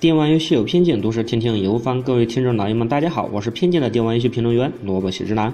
电玩游戏有偏见，都市听听有方。各位听众老爷们，大家好，我是偏见的电玩游戏评论员萝卜喜之男。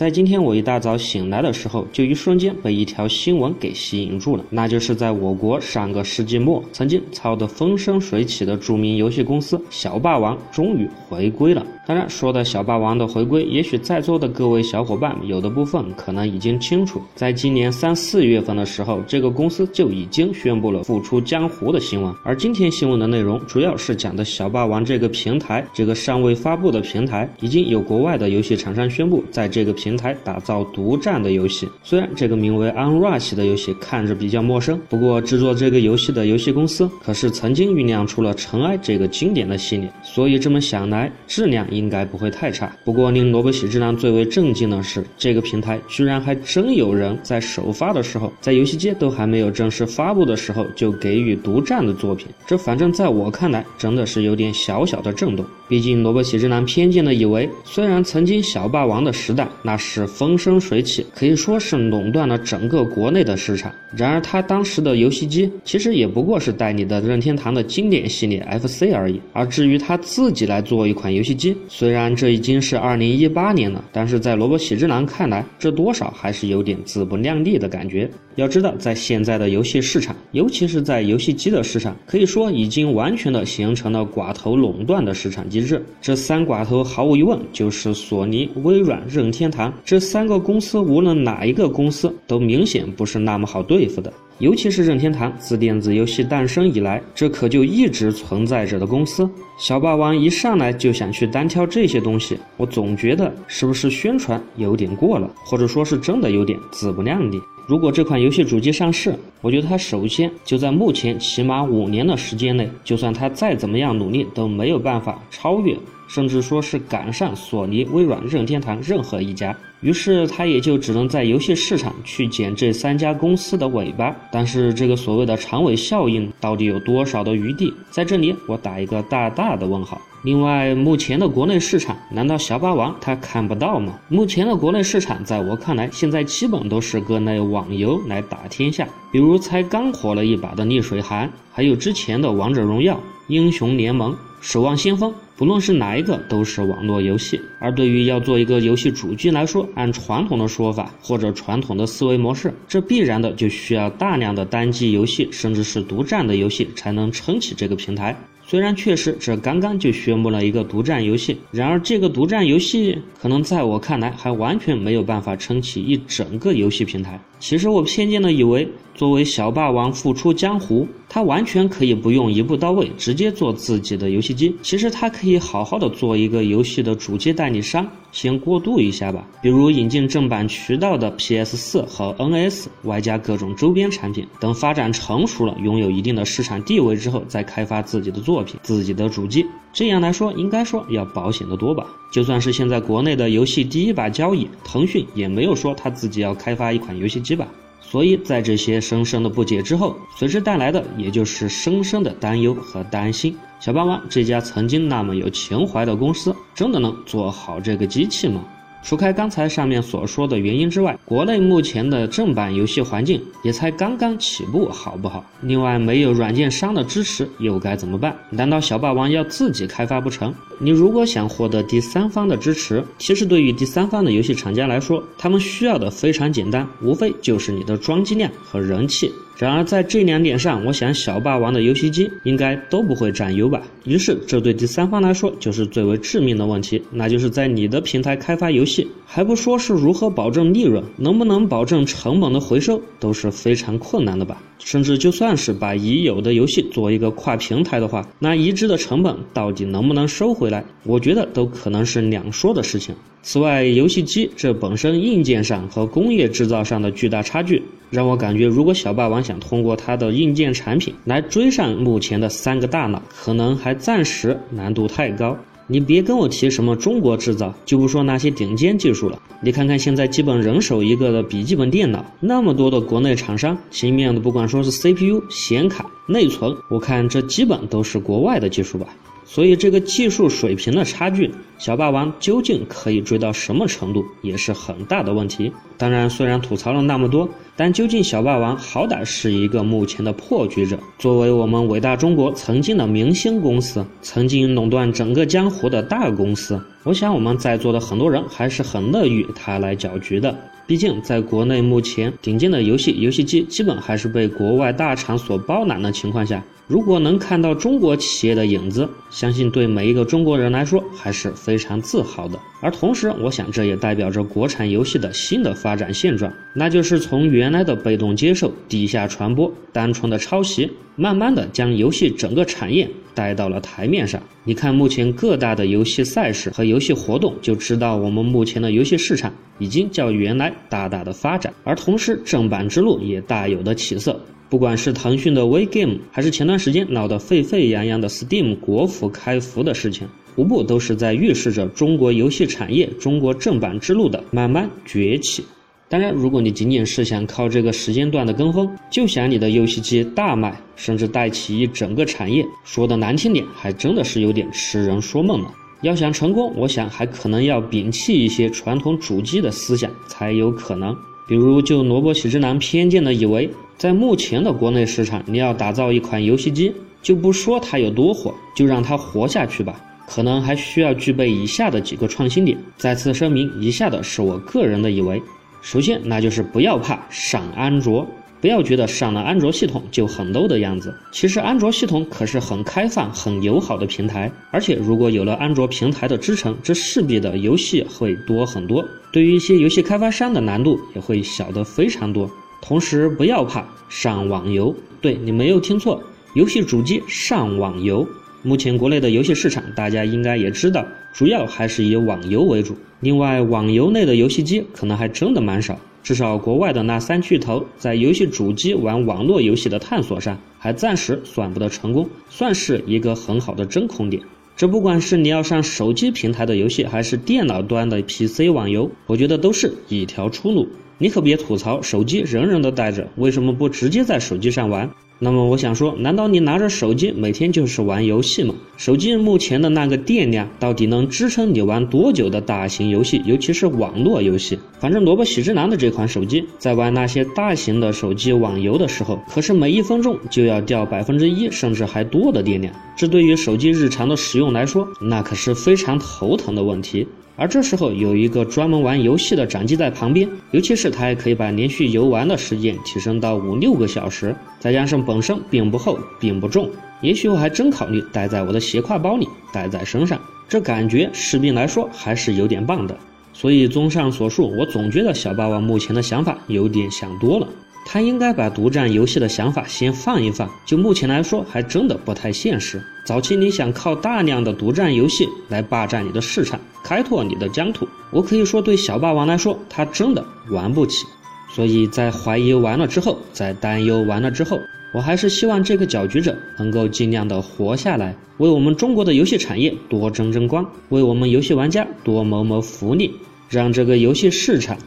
在今天我一大早醒来的时候，就一瞬间被一条新闻给吸引住了，那就是在我国上个世纪末曾经炒得风生水起的著名游戏公司小霸王终于回归了。当然，说到小霸王的回归，也许在座的各位小伙伴有的部分可能已经清楚，在今年三四月份的时候，这个公司就已经宣布了复出江湖的新闻。而今天新闻的内容主要是讲的小霸王这个平台，这个尚未发布的平台，已经有国外的游戏厂商宣布在这个平平台打造独占的游戏。虽然这个名为《Unrush》的游戏看着比较陌生，不过制作这个游戏的游戏公司可是曾经酝酿出了《尘埃》这个经典的系列，所以这么想来，质量应。该不会太差。不过令萝卜喜之郎最为震惊的是，这个平台居然还真有人在首发的时候，在游戏机都还没有正式发布的时候就给予独占的作品。这反正在我看来，真的是有点小小的震动。毕竟萝卜喜之郎偏见的以为，虽然曾经小霸王的时代那是风生水起，可以说是垄断了整个国内的市场。然而他当时的游戏机其实也不过是代理的任天堂的经典系列 FC 而已。而至于他自己来做一款游戏机，虽然这已经是二零一八年了，但是在萝卜喜之郎看来，这多少还是有点自不量力的感觉。要知道，在现在的游戏市场，尤其是在游戏机的市场，可以说已经完全的形成了寡头垄断的市场机制。这三寡头毫无疑问就是索尼、微软、任天堂这三个公司，无论哪一个公司都明显不是那么好对付的。尤其是任天堂自电子游戏诞生以来，这可就一直存在着的公司。小霸王一上来就想去单挑这些东西，我总觉得是不是宣传有点过了，或者说是真的有点自不量力。如果这款游戏主机上市，我觉得它首先就在目前起码五年的时间内，就算它再怎么样努力，都没有办法超越，甚至说是赶上索尼、微软、任天堂任何一家。于是他也就只能在游戏市场去捡这三家公司的尾巴，但是这个所谓的长尾效应到底有多少的余地，在这里我打一个大大的问号。另外，目前的国内市场，难道小霸王他看不到吗？目前的国内市场，在我看来，现在基本都是各类网游来打天下，比如才刚火了一把的逆水寒，还有之前的王者荣耀、英雄联盟。守望先锋，不论是哪一个，都是网络游戏。而对于要做一个游戏主机来说，按传统的说法或者传统的思维模式，这必然的就需要大量的单机游戏，甚至是独占的游戏，才能撑起这个平台。虽然确实这刚刚就宣布了一个独占游戏，然而这个独占游戏可能在我看来还完全没有办法撑起一整个游戏平台。其实我偏见的以为，作为小霸王复出江湖，他完全可以不用一步到位，直接做自己的游戏机。其实他可以以好好的做一个游戏的主机代理商。先过渡一下吧，比如引进正版渠道的 PS 四和 NS，外加各种周边产品，等发展成熟了，拥有一定的市场地位之后，再开发自己的作品、自己的主机。这样来说，应该说要保险得多吧？就算是现在国内的游戏第一把交椅，腾讯也没有说他自己要开发一款游戏机吧？所以在这些深深的不解之后，随之带来的也就是深深的担忧和担心。小霸王这家曾经那么有情怀的公司，真的能做好这个机器吗？除开刚才上面所说的原因之外，国内目前的正版游戏环境也才刚刚起步，好不好？另外，没有软件商的支持，又该怎么办？难道小霸王要自己开发不成？你如果想获得第三方的支持，其实对于第三方的游戏厂家来说，他们需要的非常简单，无非就是你的装机量和人气。然而在这两点上，我想小霸王的游戏机应该都不会占优吧。于是，这对第三方来说就是最为致命的问题，那就是在你的平台开发游戏，还不说是如何保证利润，能不能保证成本的回收都是非常困难的吧。甚至就算是把已有的游戏做一个跨平台的话，那移植的成本到底能不能收回来，我觉得都可能是两说的事情。此外，游戏机这本身硬件上和工业制造上的巨大差距，让我感觉，如果小霸王想通过它的硬件产品来追上目前的三个大佬，可能还暂时难度太高。你别跟我提什么中国制造，就不说那些顶尖技术了。你看看现在基本人手一个的笔记本电脑，那么多的国内厂商，芯片的不管说是 CPU、显卡、内存，我看这基本都是国外的技术吧。所以这个技术水平的差距，小霸王究竟可以追到什么程度，也是很大的问题。当然，虽然吐槽了那么多，但究竟小霸王好歹是一个目前的破局者，作为我们伟大中国曾经的明星公司，曾经垄断整个江湖的大公司，我想我们在座的很多人还是很乐于他来搅局的。毕竟，在国内目前顶尖的游戏游戏机基本还是被国外大厂所包揽的情况下，如果能看到中国企业的影子，相信对每一个中国人来说还是非常自豪的。而同时，我想这也代表着国产游戏的新的发展现状，那就是从原原来的被动接受、地下传播、单纯的抄袭，慢慢的将游戏整个产业带到了台面上。你看，目前各大的游戏赛事和游戏活动，就知道我们目前的游戏市场已经较原来大大的发展，而同时正版之路也大有的起色。不管是腾讯的 WeGame，还是前段时间闹得沸沸扬扬的 Steam 国服开服的事情，无不都是在预示着中国游戏产业、中国正版之路的慢慢崛起。当然，如果你仅仅是想靠这个时间段的跟风，就想你的游戏机大卖，甚至带起一整个产业，说的难听点，还真的是有点痴人说梦了。要想成功，我想还可能要摒弃一些传统主机的思想才有可能。比如，就萝卜喜之郎偏见的以为，在目前的国内市场，你要打造一款游戏机，就不说它有多火，就让它活下去吧，可能还需要具备以下的几个创新点。再次声明，以下的是我个人的以为。首先，那就是不要怕上安卓。不要觉得上了安卓系统就很 low 的样子，其实安卓系统可是很开放、很友好的平台，而且如果有了安卓平台的支撑，这势必的游戏会多很多，对于一些游戏开发商的难度也会小得非常多。同时不要怕上网游，对你没有听错，游戏主机上网游。目前国内的游戏市场，大家应该也知道，主要还是以网游为主，另外网游类的游戏机可能还真的蛮少。至少国外的那三巨头在游戏主机玩网络游戏的探索上，还暂时算不得成功，算是一个很好的真空点。这不管是你要上手机平台的游戏，还是电脑端的 PC 网游，我觉得都是一条出路。你可别吐槽手机人人都带着，为什么不直接在手机上玩？那么我想说，难道你拿着手机每天就是玩游戏吗？手机目前的那个电量到底能支撑你玩多久的大型游戏，尤其是网络游戏？反正萝卜喜之郎的这款手机，在玩那些大型的手机网游的时候，可是每一分钟就要掉百分之一甚至还多的电量，这对于手机日常的使用来说，那可是非常头疼的问题。而这时候有一个专门玩游戏的掌机在旁边，尤其是它还可以把连续游玩的时间提升到五六个小时，再加上本身并不厚并不重，也许我还真考虑带在我的斜挎包里，带在身上，这感觉势必来说还是有点棒的。所以综上所述，我总觉得小霸王目前的想法有点想多了。他应该把独占游戏的想法先放一放，就目前来说，还真的不太现实。早期你想靠大量的独占游戏来霸占你的市场，开拓你的疆土，我可以说对小霸王来说，他真的玩不起。所以在怀疑完了之后，在担忧完了之后，我还是希望这个搅局者能够尽量的活下来，为我们中国的游戏产业多争争光，为我们游戏玩家多谋谋福利，让这个游戏市场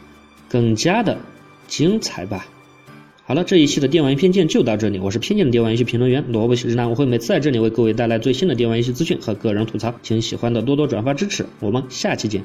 更加的精彩吧。好了，这一期的电玩偏见就到这里。我是偏见的电玩游戏评论员萝卜喜之男，我会每次在这里为各位带来最新的电玩游戏资讯和个人吐槽，请喜欢的多多转发支持。我们下期见。